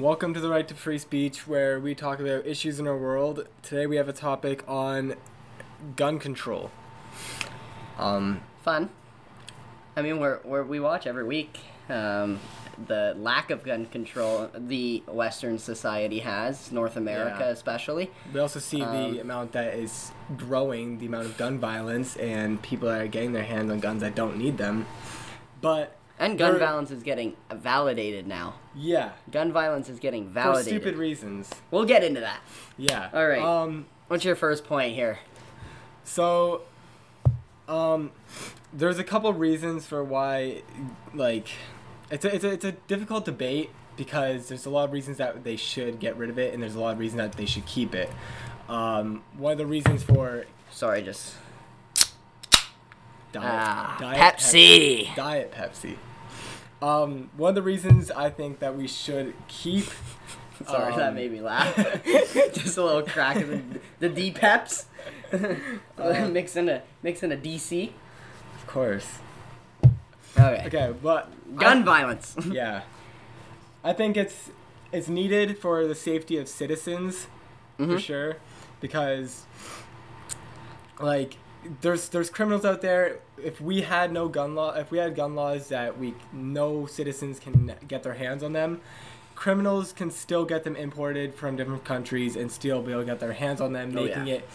Welcome to the Right to Free Speech, where we talk about issues in our world. Today we have a topic on gun control. Um, Fun. I mean, we're, we're we watch every week um, the lack of gun control the Western society has, North America Yeah. especially. we also see Um, the amount that is growing, the amount of gun violence, and people that are getting their hands on guns that don't need them. But And gun There- violence is getting validated now. yeah, Gun violence is getting validated. for stupid reasons. We'll get into that. Yeah. All right. Um, What's your first point here? So, um, there's a couple reasons for why, like, it's a, it's a, it's a difficult debate because there's a lot of reasons that they should get rid of it and there's a lot of reasons that they should keep it. Um, one of the reasons for Sorry, just diet, Ah, diet Pepsi. Pep- diet Pepsi. Um, one of the reasons I think that we should keep. sorry that um, made me laugh. just a little crack in the, the D peps. mix in a mix in a DC. Of course. Okay. Okay, but Gun I- violence. yeah i think it's it's needed for the safety of citizens for Mhm. sure because like there's there's criminals out there if we had no gun law if we had gun laws that we no citizens can get their hands on them criminals can still get them imported from different countries and still be able to get their hands on them Oh, making yeah. it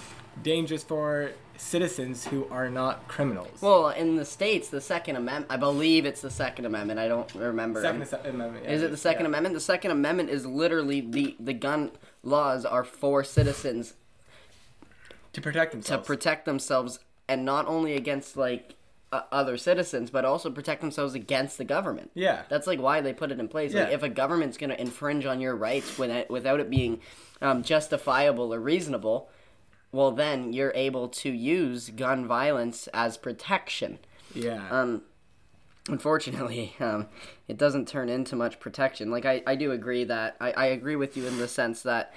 dangerous for citizens who are not criminals Well, in the states, the Second Amendment. I believe it's the Second Amendment. I don't remember. Second Amendment, Is it the Second yeah. Amendment? The Second Amendment is literally the the gun laws are for citizens to protect themselves. to protect themselves, and not only against like uh, other citizens, but also protect themselves against the government. yeah That's like why they put it in place. Like Yeah. if a government's going to infringe on your rights it, without it being um, justifiable or reasonable, well then you're able to use gun violence as protection. yeah Um, unfortunately, um, it doesn't turn into much protection. Like I, I do agree that I, I agree with you in the sense that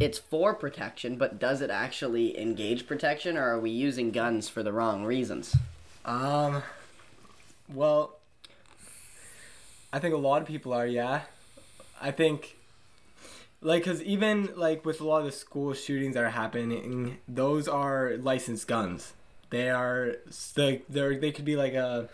it's for protection, but does it actually engage protection, or are we using guns for the wrong reasons? Um, well, I think a lot of people are, yeah. I think, like, because even, like, with a lot of the school shootings that are happening, those are licensed guns. They are, they, they could be like a,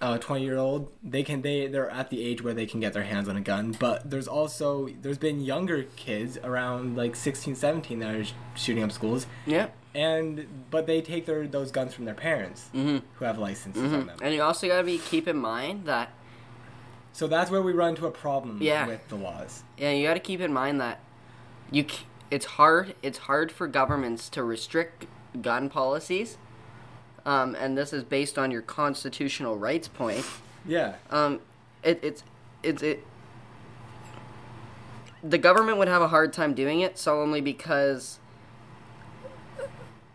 a 20 year old. They can, they, they're at the age where they can get their hands on a gun. But there's also, there's been younger kids around, like, 16, 17 that are sh- shooting up schools. Yeah. And, but they take their, those guns from their parents Mm-hmm. who have licenses on them. And you also got to be keep in mind that So that's where we run into a problem Yeah. with the laws. yeah, you got to keep in mind that you c- it's hard it's hard for governments to restrict gun policies. Um, and this is based on your constitutional rights point. Yeah. Um, it, it's it's it. The government would have a hard time doing it solely because.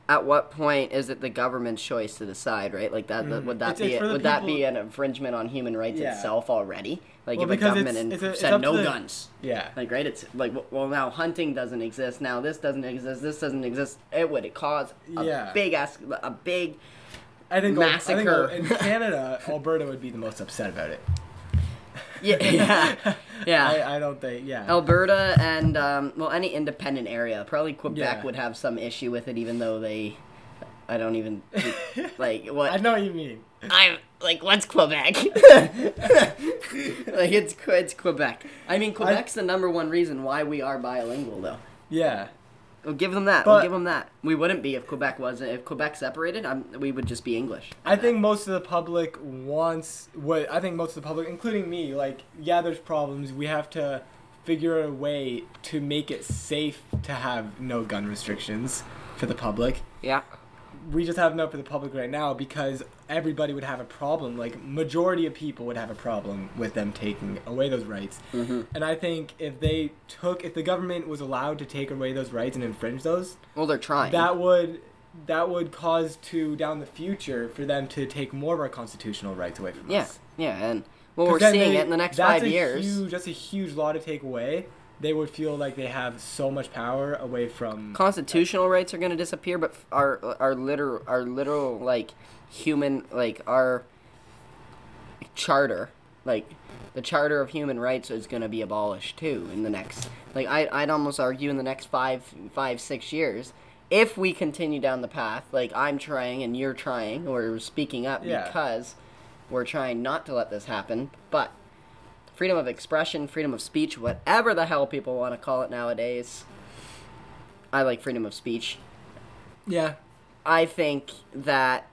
At what point is it the government's choice to decide, right? Like that, that- would that. It's- be it's would that be an infringement on human rights Yeah. itself already? Like Well, if a government and it's it's said no the- guns, Yeah. like right? It's like well now hunting doesn't exist. Now this doesn't exist. This doesn't exist. It would cause a Yeah. big ass a big I think, I think Massacre. in Canada, Alberta would be the most upset about it. yeah yeah yeah. I, I don't think. Yeah. Alberta and um, well, any independent area. Probably Quebec Yeah. would have some issue with it, even though they. I don't even like what I know what you mean. I'm like. What's Quebec? like it's it's Quebec. I mean, Quebec's the number one reason why we are bilingual, though. Yeah. We'll give them that. we'll give them that. We wouldn't be if Quebec wasn't. If Quebec separated, I'm, we would just be English. I think most of the public wants what I think most of the public, including me, like yeah, there's problems. We have to figure a way to make it safe to have no gun restrictions for the public. Yeah. We just have enough for the public right now because everybody would have a problem. Like majority of people would have a problem with them taking away those rights. Mm-hmm. And I think if they took, if the government was allowed to take away those rights and infringe those, Well, they're trying. that would that would cause to down the future for them to take more of our constitutional rights away from yeah. us. Yeah. Yeah, and well, we're seeing they- it in the next five a years. Huge, that's a huge law to take away. They would feel like they have so much power away from. constitutional rights are going to disappear, but our our literal our literal like human like our charter like the Charter of Human Rights is going to be abolished too in the next like I I'd almost argue in the next five five six years if we continue down the path like I'm trying and you're trying or speaking up Yeah. because we're trying not to let this happen, but freedom of expression, freedom of speech, whatever the hell people want to call it nowadays. I like freedom of speech. Yeah. I think that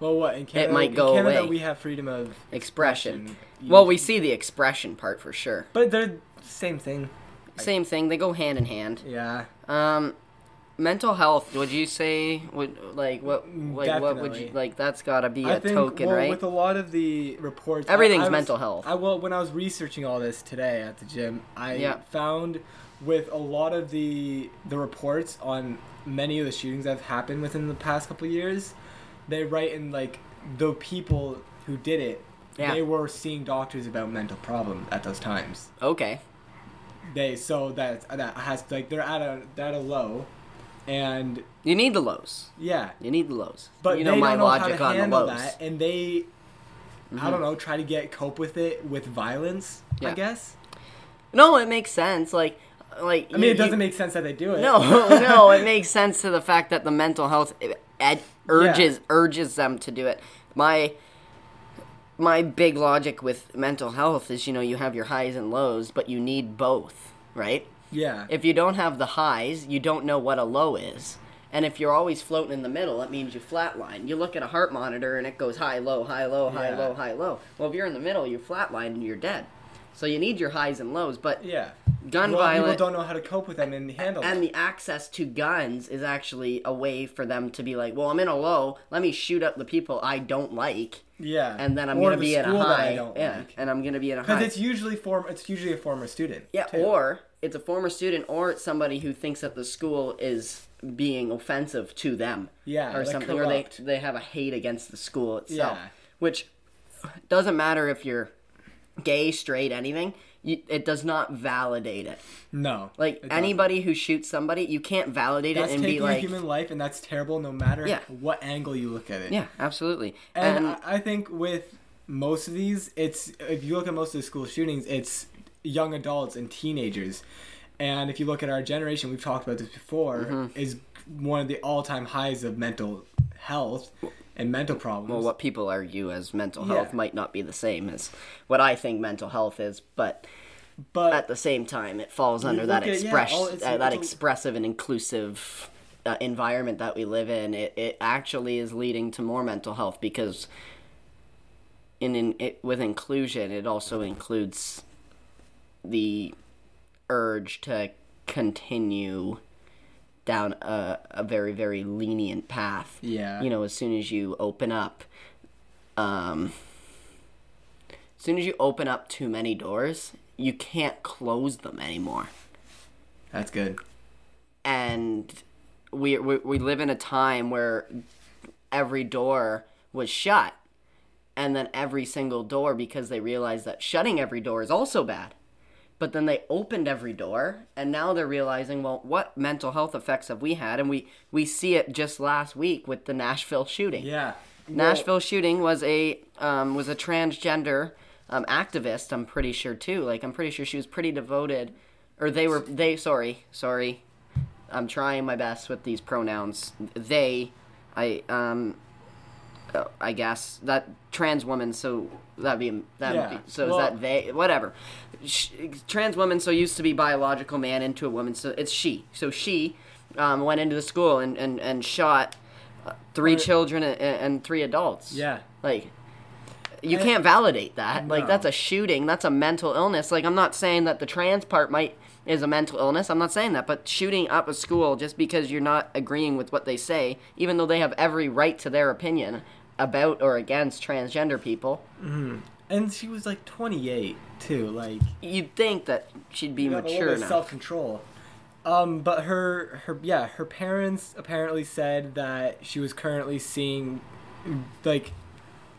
Well, what in Canada? might go in Canada, away. we have freedom of expression. expression. Well, we see the expression part for sure. But they're the same thing. Same thing. They go hand in hand. Yeah. Um, mental health. Would you say would like what like what would you like? That's got to be I a think token, well, right? with a lot of the reports, Everything's I was- mental health. I well, when I was researching all this today at the gym, I Yeah. found with a lot of the the reports on many of the shootings that have happened within the past couple of years, they write in like the people who did it. Yeah. They were seeing doctors about mental problems at those times. okay. They so that that has like they're at a they're at a low, and You need the lows. yeah, You need the lows. but you know they my don't know logic how to on the lows. that, and they, I Mhm. don't know, try to get cope with it with violence. Yeah. I guess. No, it makes sense. Like, like I mean, it doesn't make sense that they do it. No, no, it makes sense to the fact that the mental health ed- urges urges them to do it. My my big logic with mental health is, you know, you have your highs and lows, but you need both, right? Yeah. If you don't have the highs, you don't know what a low is. And if you're always floating in the middle, it means you flatline. You look at a heart monitor and it goes high, low, high, low, high, Yeah. low, high, low. Well, if you're in the middle, you're flatline and you're dead. So you need your highs and lows, but yeah. gun well, violence People don't know how to cope with them and handle and them. the access to guns is actually a way for them to be like, well, I'm in a low. Let me shoot up the people I don't like, Yeah. and then I'm Or gonna the be in a school that I high. don't yeah, like. and I'm gonna be in a high. Because it's usually form. It's usually a former student. yeah, too. or it's a former student, or it's somebody who thinks that the school is being offensive to them, Yeah, or like something, or they they have a hate against the school itself, Yeah. which doesn't matter if you're gay, straight, anything. You, it does not validate it. no. Like it anybody who shoots somebody, you can't validate That's it and be like, a human life, and that's terrible, no matter Yeah. what angle you look at it. Yeah, absolutely. And, And, I I think with most of these, it's if you look at most of the school shootings, it's young adults and teenagers. And if you look at our generation, we've talked about this before, Mm-hmm. is one of the all-time highs of mental health and mental problems. well, what people argue as mental Yeah. health might not be the same as what I think mental health is, but but at the same time, it falls under that at- yeah, express all- uh, that expressive and inclusive uh, environment that we live in. It it actually is leading to more mental health because in, in it, with inclusion, it also includes the urge to continue down a, a very very lenient path yeah, you know, as soon as you open up, um, as soon as you open up too many doors, you can't close them anymore. that's good. And we, we, we live in a time where every door was shut, and then every single door, because they realized that shutting every door is also bad. But then they opened every door, and now they're realizing, well, what mental health effects have we had? And we, we see it just last week with the Nashville shooting. Yeah, Nashville shooting was a um, was a transgender um, activist. I'm pretty sure too. Like I'm pretty sure she was pretty devoted, or they were they. Sorry, sorry. I'm trying my best with these pronouns. They, I um, I guess that trans woman. So that'd be that Yeah, be. So well- is that they? Whatever. Sh- trans woman. So used to be biological man into a woman. So it's she. So she um, went into the school and and and shot uh, three But- children and, and three adults. yeah. Like, you can't validate that. Like, that's a shooting. That's a mental illness. Like, I'm not saying that the trans part might is a mental illness. I'm not saying that. But shooting up a school just because you're not agreeing with what they say, even though they have every right to their opinion about or against transgender people, Hmm. And she was like 28 too. Like you'd think that she'd be you have a little mature bit of self-control. Um, but her, her, yeah, her parents apparently said that she was currently seeing, like,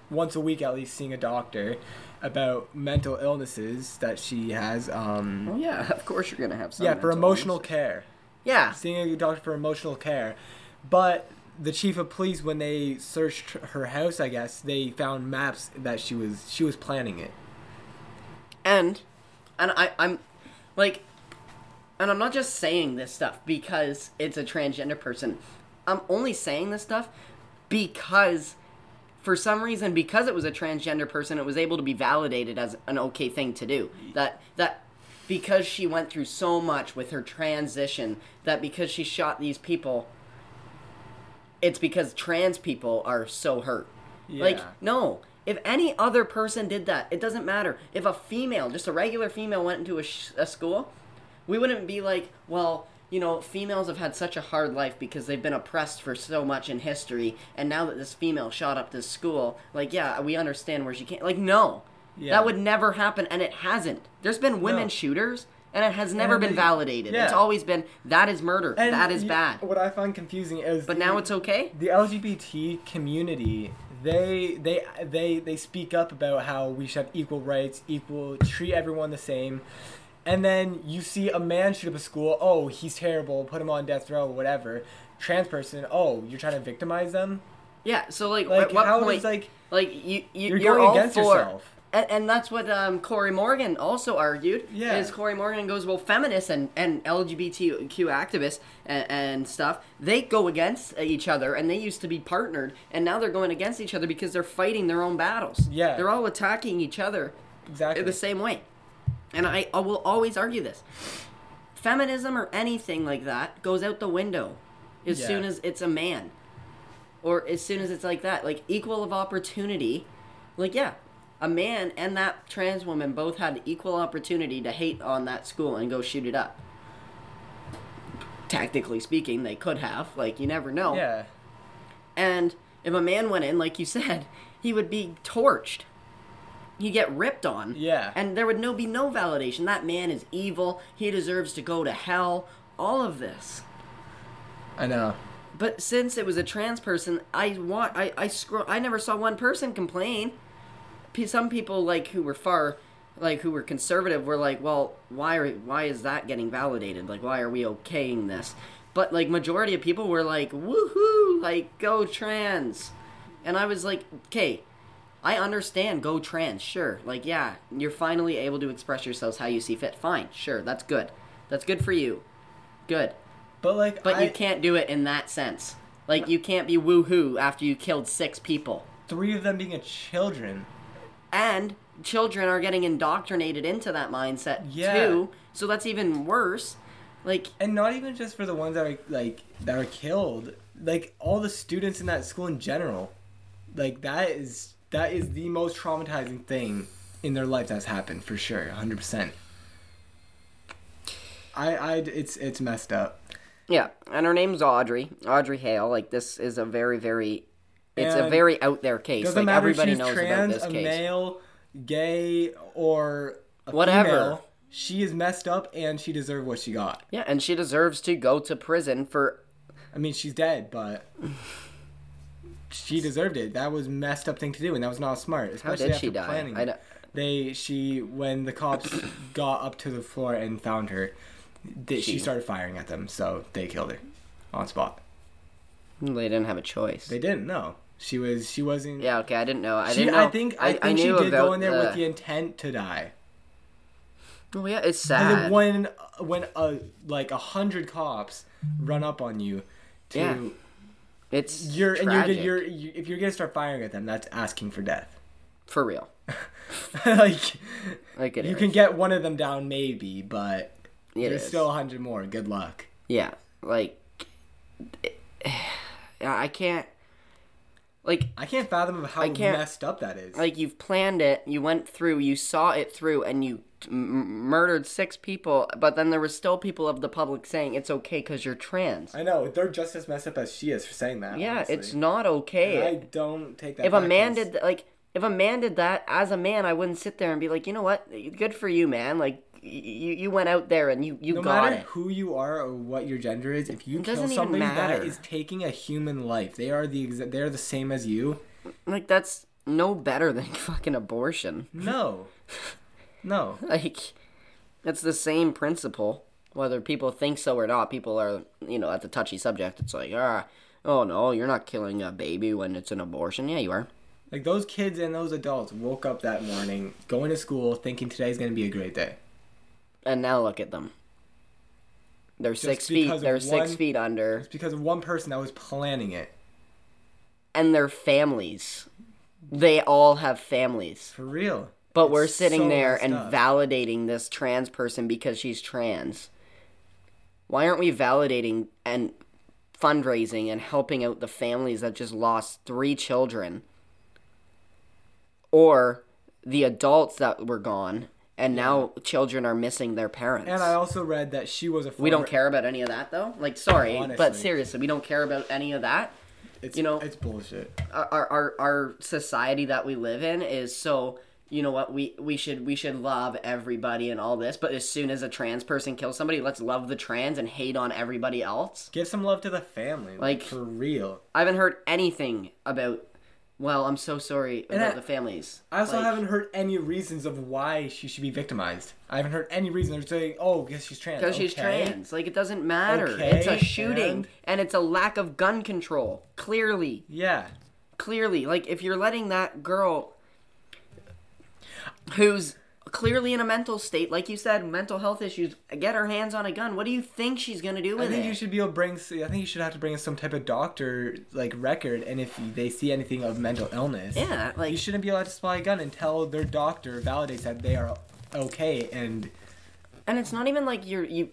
once a week at least, seeing a doctor about mental illnesses that she has. Um, Well, yeah, of course you're gonna have some. yeah, for emotional illness. care. Yeah, Seeing a doctor for emotional care, but the chief of police, when they searched her house, I guess they found maps that she was she was planning it. and and I I'm like and I'm not just saying this stuff because it's a transgender person. I'm only saying this stuff because for some reason because it was a transgender person it was able to be validated as an okay thing to do. That that because she went through so much with her transition that because she shot these people it's because trans people are so hurt. Like, no. If any other person did that, it doesn't matter. If a female, just a regular female, went into a, sh- a school, we wouldn't be like, well, you know, females have had such a hard life because they've been oppressed for so much in history, and now that this female shot up this school, like, yeah, we understand where she came. Like, no. Yeah. That would never happen, and it hasn't. There's been women No. shooters, and it has never And been they- validated. It's always been, that is murder. And that is y- bad. What I find confusing is But now it's okay? the LGBT community they they they they speak up about how we should have equal rights, equal treat everyone the same. And then you see a man shoot up a school, oh, he's terrible, put him on death row, whatever. Trans person, oh, you're trying to victimize them? Yeah, so like, Like at what how point does like like you, you You're you're, going against for, yourself. And, and that's what um, Cory Morgan also argued. Yeah. is Cory Morgan goes, well, feminists and, and LGBTQ activists and, and stuff, they go against each other, and they used to be partnered, and now they're going against each other because they're fighting their own battles. Yeah. they're all attacking each other exactly the same way. And I, I will always argue this. Feminism or anything like that goes out the window as Yeah. soon as it's a man. Or as soon as it's like that. Like equal of opportunity. Like yeah, a man and that trans woman both had equal opportunity to hate on that school and go shoot it up. Tactically speaking, they could have. Like you never know. Yeah. And if a man went in, like you said, he would be torched. He'd get ripped on. Yeah. And there would no be no validation. That man is evil. He deserves to go to hell. All of this. I know. But since it was a trans person, I want I I scroll. I never saw one person complain. Some people like who were far, like who were conservative, were like, well, why are why is that getting validated? Like, why are we okaying this? But like majority of people were like, woohoo, like go trans, and I was like, okay. I understand go trans, sure. Like, yeah, you're finally able to express yourselves how you see fit. Fine, sure, that's good. That's good for you. Good. But like But I, you can't do it in that sense. Like you can't be woohoo after you killed six people. three of them being a children. And children are getting indoctrinated into that mindset Yeah. too. So that's even worse. Like and not even just for the ones that are like that are killed like all the students in that school in general like that is that is the most traumatizing thing in their life that's happened for sure 100% i i it's it's messed up yeah, and her name's Audrey. Audrey Hale. Like this is a very very it's a very out there case. doesn't like matter everybody if she's knows trans about a this case. male gay or a Whatever. female, she is messed up and she deserved what she got Yeah, and she deserves to go to prison for I mean, she's dead, but she deserved it. That was messed up thing to do, and that was not smart. how Especially did after die? planning. I They she when the cops got up to the floor and found her, they, she She. started firing at them, so they killed her on spot. they didn't have a choice. They didn't know she was she wasn't. yeah, okay, I didn't know. I she, didn't know. I think I, think she knew did go in there the, with the intent to die. Oh yeah, it's And sad. when when a like a hundred cops run up on you, to Yeah. It's you're and you're, tragic. you're you, if you're gonna start firing at them, that's asking for death. for real. like Like it you is. can get one of them down maybe, but It there's is. still a hundred more. Good luck. Yeah, like I can't. Like I can't fathom how I can't- messed up that is. like you've planned it, you went through, you saw it through, and you m- murdered six people. But then there was still people of the public saying it's okay because you're trans. I know they're just as messed up as she is for saying that. yeah, honestly. it's not okay. I don't take that. if a back, man 'cause- did like if a man did that as a man, I wouldn't sit there and be like, you know what, good for you, man. Like you you went out there and you you no got matter it. who you are or what your gender is, if you It kill somebody that is taking a human life, they are the exa- they're the same as you. Like that's no better than fucking abortion. No, no. like it's the same principle whether people think so or not people are you know at the touchy subject it's like ah oh no you're not killing a baby when it's an abortion yeah you are Like those kids and those adults woke up that morning, going to school, thinking today's gonna be a great day. And now look at them. They're Just six feet. They're six feet under, It's because of one person that was planning it. and their families. They all have families. For real. But we're sitting so there and up. validating this trans person because she's trans. Why aren't we validating and fundraising and helping out the families that just lost three children? Or the adults that were gone and now children are missing their parents. And I also read that she was a. we don't care about any of that though. Like sorry, but seriously, we don't care about any of that. It's, you know- it's bullshit. our our our society that we live in is so you know what we we should we should love everybody and all this but as soon as a trans person kills somebody let's love the trans and hate on everybody else Give some love to the family, like, Like- for real. i haven't heard anything about well i'm so sorry And about I- the families I also Like, haven't heard any reasons of why she should be victimized. I haven't heard any reason. They're saying, "Oh, guess she's trans." because she's trans like it doesn't matter Okay, it's a shooting and? and it's a lack of gun control clearly Yeah, clearly like if you're letting that girl who's clearly in a mental state like you said mental health issues get her hands on a gun what do you think she's gonna do with it? I think it you should be able to bring. I think you should have to bring some type of doctor like record, and if they see anything of mental illness, yeah like you shouldn't be allowed to supply a gun until their doctor validates that they are okay. And and it's not even like you're you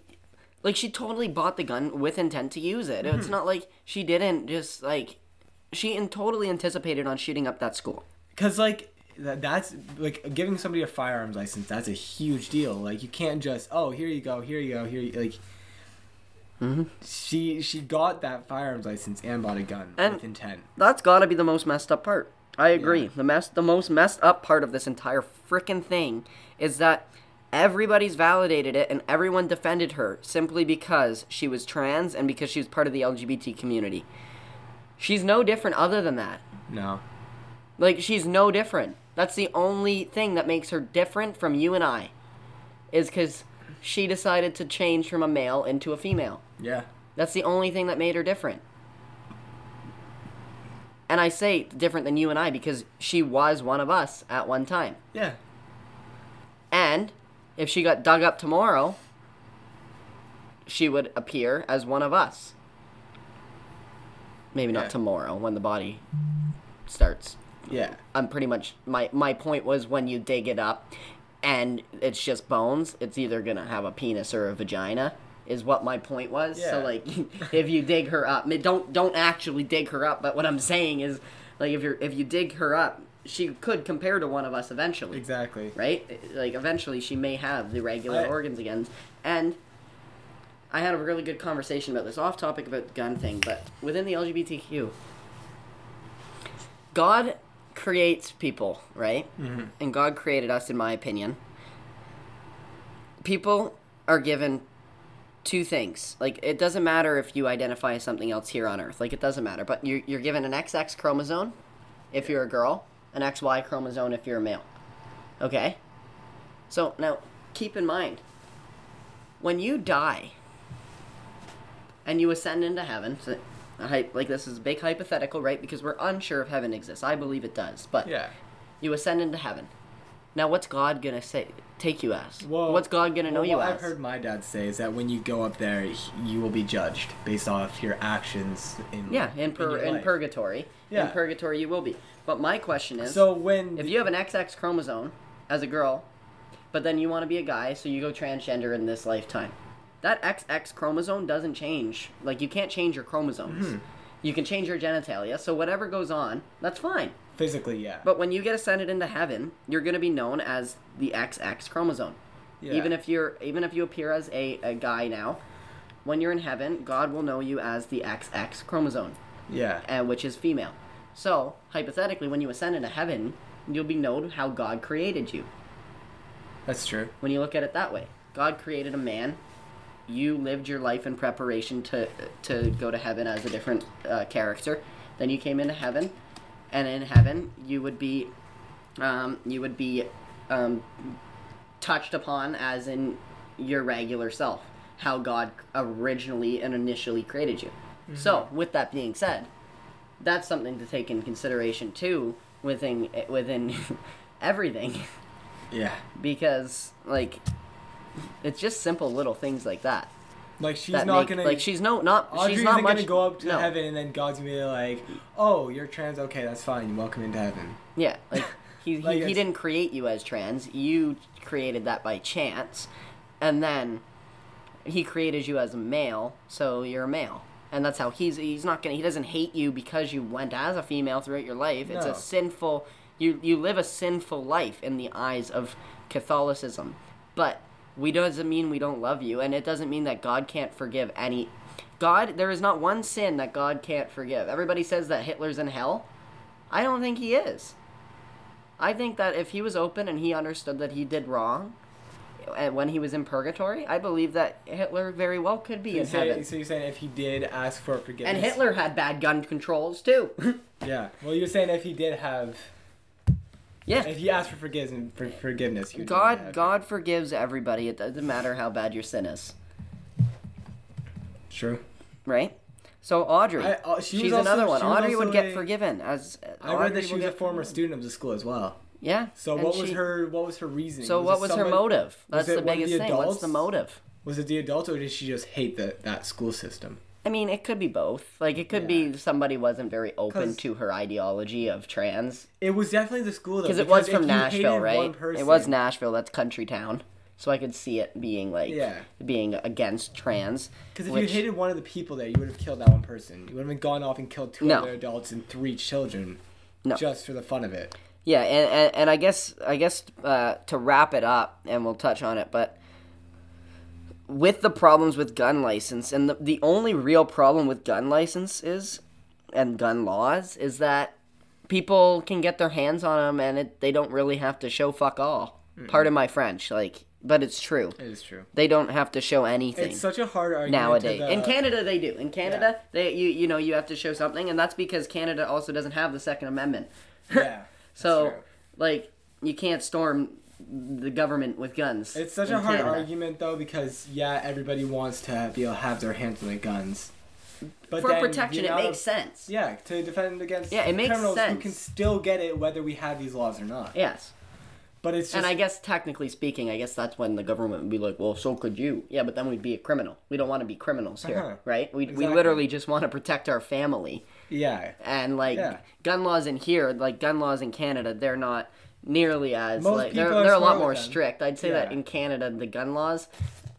like she totally bought the gun with intent to use it Mm-hmm. it's not like she didn't just like she in totally anticipated on shooting up that school Cause like that, that's like giving somebody a firearms license. That's a huge deal. Like you can't just oh here you go here you go here you, like. Mhm. She she got that firearms license and bought a gun And- with intent. That's got to be the most messed up part. I agree. Yeah. The mess, the most messed up part of this entire freaking thing is that everybody's validated it and everyone defended her simply because she was trans and because she was part of the LGBT community. She's no different other than that. No. Like she's no different. That's the only thing that makes her different from you and I. Is because she decided to change from a male into a female. Yeah. That's the only thing that made her different. And I say different than you and I because she was one of us at one time. Yeah. And if she got dug up tomorrow, she would appear as one of us. Maybe not tomorrow when the body starts. Yeah. I'm pretty much my my point was when you dig it up and it's just bones, it's either going to have a penis or a vagina is what my point was. So like if you dig her up, don't don't actually dig her up, but what I'm saying is like if you're if you dig her up, she could compare to one of us eventually Exactly. right? Like eventually she may have the regular I- organs again. And I had a really good conversation about this off topic about the gun thing, but within the LGBTQ, God creates people, right? Mm-hmm. And God created us, in my opinion. People are given two things. Like it doesn't matter if you identify as something else here on Earth. Like it doesn't matter. But you're you're given an XX chromosome if you're a girl, an XY chromosome if you're a male. Okay? So now keep in mind when you die and you ascend into heaven, so, hy- like this is a big hypothetical, right? Because we're unsure if heaven exists. I believe it does, but Yeah. you ascend into heaven. Now, what's God gonna say? Take you as? Well, what's God gonna know well, you what as? I've heard my dad say is that when you go up there, you will be judged based off your actions in yeah, in pur- in life. purgatory. In purgatory, you will be. But my question is, So when if you have an XX chromosome as a girl, but then you want to be a guy, so you go transgender in this lifetime, that XX chromosome doesn't change. Like you can't change your chromosomes. Mm-hmm. You can change your genitalia, so whatever goes on, that's fine. physically, yeah, But when you get ascended into heaven, you're going to be known as the XX chromosome. yeah. Even if you're even if you appear as a, a guy now, when you're in heaven, God will know you as the XX chromosome, yeah, and which is female. So hypothetically, when you ascend into heaven, you'll be known how God created you. that's true. When you look at it that way, God created a man. You lived your life in preparation to to go to heaven as a different uh, character. Then you came into heaven, and in heaven you would be, um, you would be, um, touched upon as in your regular self, how God originally and initially created you. So, with that being said, that's something to take in consideration too within within everything Yeah. because like it's just simple little things like that. Like she's that not make, gonna like she's no not Audrey she's isn't much gonna go up to no. heaven and then God's gonna be like, "Oh, you're trans. Okay, that's fine. You're welcome into heaven." Yeah, like he Like, he, he didn't create you as trans. You created that by chance, and then he created you as a male, so you're a male. And that's how he's he's not gonna he doesn't hate you because you went as a female throughout your life. It's No. a sinful you you live a sinful life in the eyes of Catholicism. But we doesn't mean we don't love you and it doesn't mean that God can't forgive any God there is not one sin that God can't forgive. Everybody says that Hitler's in hell. I don't think he is. I think that if he was open and he understood that he did wrong, and when he was in purgatory, I believe that Hitler very well could be So, in say, heaven. so you're saying if he did ask for forgiveness, And Hitler had bad gun controls too. Yeah. Well, you're saying if he did have, yeah. if you ask for forgiveness, for forgiveness, God God forgives everybody. It doesn't matter how bad your sin is. True. Right? So Audrey, I- uh, she she's also- another one. she Audrey would get a- forgiven as I read Audrey that she was a former forgiven. student of the school as well. Yeah. So what was her what was her reason? So what it was her motive? That's the biggest the thing. What's the motive? Was it the adults or did she just hate that that school system? I mean, it could be both. Like, it could be somebody wasn't very open to her ideology of trans. It was definitely the school though. Because it was from Nashville, right? person- It was Nashville. That's country town. So I could see it being like Yeah. being against trans. Because if which- you hated one of the people there, you would have killed that one person. You would have gone off and killed two No. other adults and three children. No. Just for the fun of it. Yeah, and, and, and I guess I guess uh, to wrap it up, and we'll touch on it, but with the problems with gun license, and the, the only real problem with gun license is, and gun laws, is that people can get their hands on them, and it, they don't really have to show fuck all. Pardon my French, like, but it's true. It is true. They don't have to show anything. It's such a hard argument. nowadays. The, In uh, Canada, they do. In Canada, they you you know you have to show something, and that's because Canada also doesn't have the Second Amendment. Yeah. So, true. like, you can't storm the government with guns. It's such a hard Canada. argument though because yeah, everybody wants to be able to have their hands on their guns. But For then the protection, it makes sense. Yeah, to defend against Yeah, it makes criminals who can still get it whether we have these laws or not. Yes. But it's just And I guess, technically speaking, I guess that's when the government would be like, well, so could you. Yeah, but then we'd be a criminal. We don't want to be criminals here, Uh-huh. right? We, we literally just want to protect our family. yeah. And, like, Yeah. gun laws in here, like, gun laws in Canada, they're not nearly as, Most like, they're, they're a lot more strict. I'd say that in Canada, the gun laws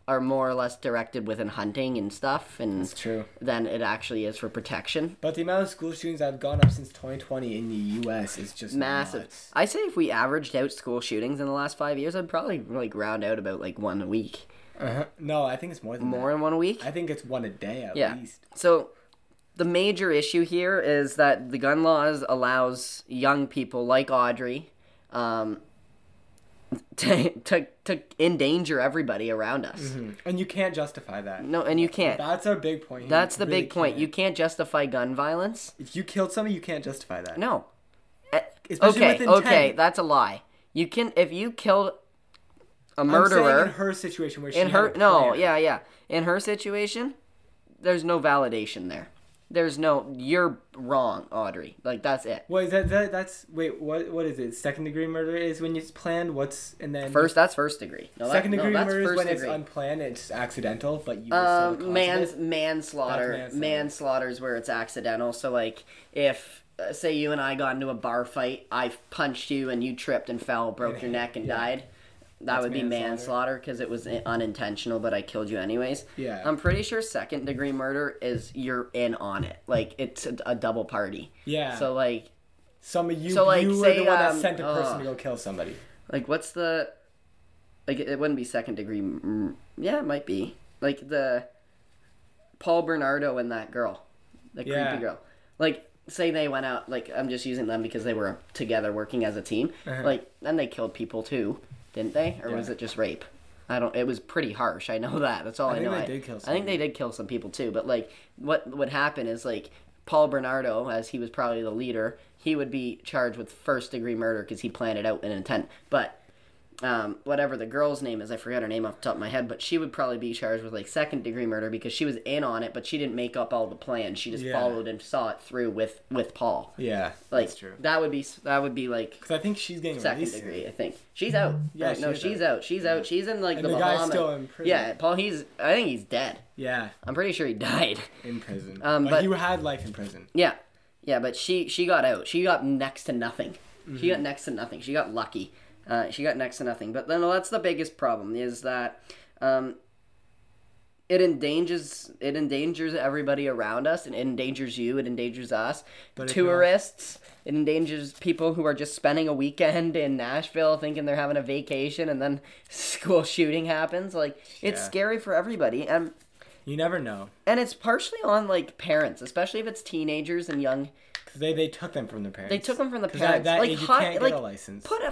are more or less directed within hunting and stuff, and It's true. than it actually is for protection. But the amount of school shootings that have gone up since 2020 in the U.S. is just massive. nuts. I say if we averaged out school shootings in the last five years, I'd probably like round out about like one a week. Uh-huh. No, I think it's more than More than one a week. I think it's one a day at Yeah. least. So the major issue here is that the gun laws allows young people like Audrey um, to, to, to endanger everybody around us. Mhm. And you can't justify that. No, and you can't. That's our big point. here. That's You the really big point. can't. You can't justify gun violence. If you killed somebody, you can't justify that. No. Especially okay, okay, that's a lie. You can if you killed a murderer in her situation where she in her no yeah yeah in her situation there's no validation there there's no you're wrong audrey like that's it What is that, that? That's wait. What? What is it? Second degree murder is when it's planned. What's and then first that's first degree no, that- Second no, degree that's murder is first when it's unplanned. It's accidental, but you. um mans manslaughter That's manslaughter. manslaughter is where it's accidental so like if uh, say you and i got into a bar fight i punched you and you tripped and fell broke your neck and Yeah. died that That's would be manslaughter. because it was unintentional but i killed you anyways Yeah. i'm pretty sure second degree murder is you're in on it like it's a, a double party Yeah. so like some of you. so, like, you were say, the one that um, sent a person ugh. to go kill somebody. Like, what's the? Like, it wouldn't be second degree. mm, Yeah, it might be. Like the Paul Bernardo and that girl, the Yeah. creepy girl. Like, say they went out. Like, I'm just using them because they were together working as a team. Uh-huh. Like, then they killed people too, didn't they? Or was it just rape? I don't. It was pretty harsh. I know that. That's all I, I think know. they I, did kill I think they did kill some people too. But like, what would happen is like Paul Bernardo, as he was probably the leader, he would be charged with first degree murder because he planned it out in intent. But um, whatever the girl's name is, I forget her name off the top of my head, but she would probably be charged with like second degree murder because she was in on it, but she didn't make up all the plans. She just Yeah. followed and saw it through with with Paul. Yeah, Like that's true. that would be that would be like Because I think she's getting second released. degree. I think she's out. Yeah, no, she is she's out. She's out. She's in like And the, the guy's Bahamas. still in prison. Yeah, Paul. He's. I think he's dead. Yeah, I'm pretty sure he died. in prison. Um, but, but- he had life in prison. Yeah, yeah, but she she got out. She got next to nothing. She Mm-hmm. got next to nothing. She got lucky. Uh, she got next to nothing. But then that's the biggest problem is that um, it endangers it endangers everybody around us. And it endangers you. It endangers us. But Tourists. It endangers people who are just spending a weekend in Nashville thinking they're having a vacation, and then school shooting happens. Like it's Yeah. scary for everybody. And You never know. and it's partially on like parents, especially if it's teenagers and young. Because they, they took them from their parents. They took them from the parents. At that like, age, you can't get like, a license. Put a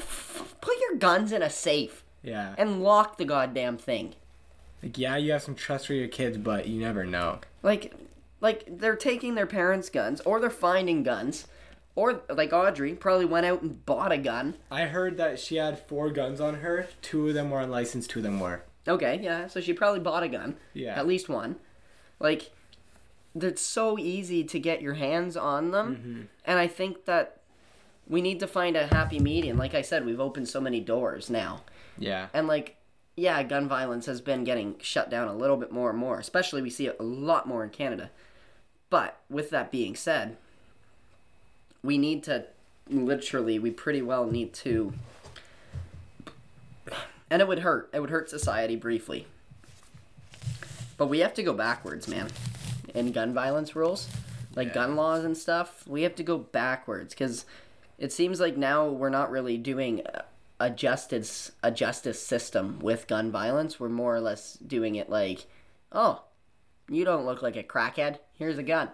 put your guns in a safe yeah. and lock the goddamn thing. Like, yeah, you have some trust for your kids, but you never know. Like, like they're taking their parents' guns, or they're finding guns, or like Audrey probably went out and bought a gun. I heard that she had four guns on her. Two of them were unlicensed, two of them were. Okay, yeah, so she probably bought a gun. Yeah. At least one. Like, it's so easy to get your hands on them, Mm-hmm. and I think that we need to find a happy medium. Like I said, we've opened so many doors now. Yeah. And like, yeah, gun violence has been getting shut down a little bit more and more. Especially we see it a lot more in Canada. But with that being said, we need to literally, we pretty well need to, and it would hurt. It would hurt society briefly. But we have to go backwards, man. In gun violence rules, like Yeah. gun laws and stuff, we have to go backwards because it seems like now we're not really doing a- justice a justice system with gun violence. We're more or less doing it like, oh, you don't look like a crackhead. Here's a gun.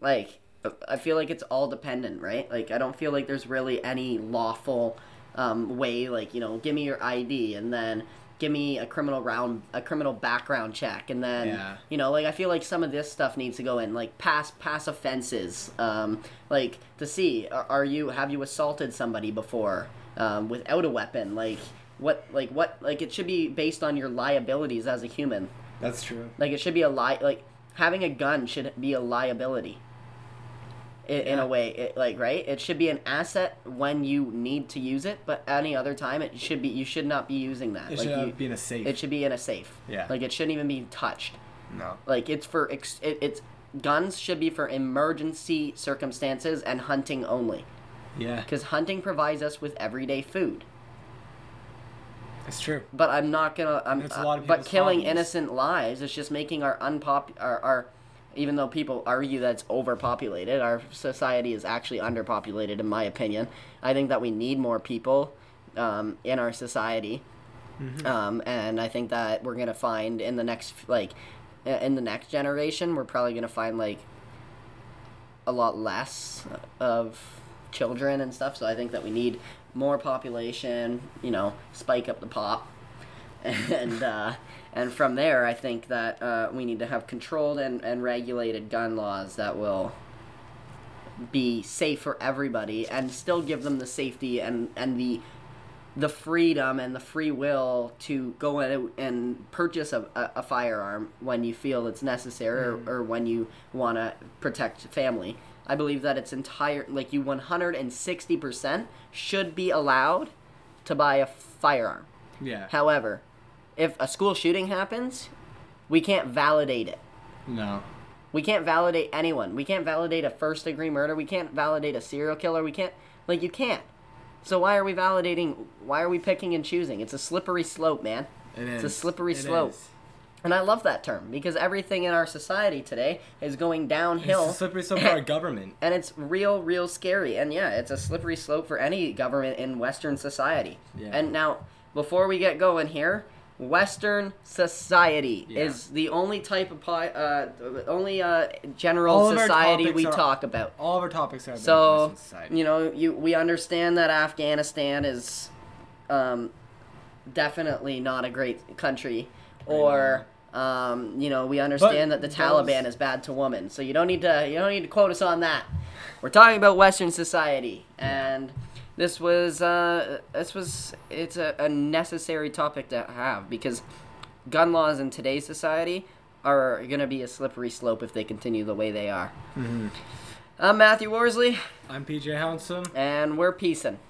Like, I feel like it's all dependent, right? Like, I don't feel like there's really any lawful um, way. Like, you know, give me your ID and then give me a criminal round, a criminal background check, and then Yeah. you know, like I feel like some of this stuff needs to go in, like past past offenses, um, like to see are, are you have you assaulted somebody before um, without a weapon, like what like what like it should be based on your liabilities as a human. That's true. Like it should be a li- like having a gun should be a liability. In, in a way, it, like right, it should be an asset when you need to use it, but any other time it should be you should not be using that. It like should you, be in a safe. it should be in a safe. Yeah. Like it shouldn't even be touched. no. Like it's for ex- it, it's guns should be for emergency circumstances and hunting only Yeah. because hunting provides us with everyday food. It's true. But I'm not gonna. I'm. It's a lot of but killing hobbies. innocent lives is just making our unpop our, our even though people argue that it's overpopulated, our society is actually underpopulated, in my opinion. I think that we need more people um, in our society, Mm-hmm. um, and I think that we're gonna find in the next like in the next generation, we're probably gonna find like a lot less of children and stuff. So I think that we need more population. You know, spike up the pop, and uh, and from there, I think that uh, we need to have controlled and, and regulated gun laws that will be safe for everybody and still give them the safety and and the the freedom and the free will to go out and purchase a, a, a firearm when you feel it's necessary or, or when you want to protect family. I believe that it's entire like you 160% should be allowed to buy a firearm. Yeah. However, if a school shooting happens, we can't validate it. No. We can't validate anyone. We can't validate a first degree murder. We can't validate a serial killer. We can't like you can't. So why are we validating why are we picking and choosing? It's a slippery slope, man. It is. It's a slippery It slope. is. And I love that term because everything in our society today is going downhill. It's a slippery slope for our government. and it's real, real scary. And yeah, it's a slippery slope for any government in Western society. Yeah. And now, before we get going here, Western society Yeah. is the only type of pi- uh, only uh, general All society we are- talk about. All of our topics are about So Western society. you know, you we understand that Afghanistan is um, definitely not a great country, or um, you know, we understand But that the Taliban is bad to women. So you don't need to you don't need to quote us on that. We're talking about Western society, and this was uh, this was it's a, a necessary topic to have because gun laws in today's society are going to be a slippery slope if they continue the way they are. I'm Matthew Worsley, I'm PJ Hounsom. and we're peacing.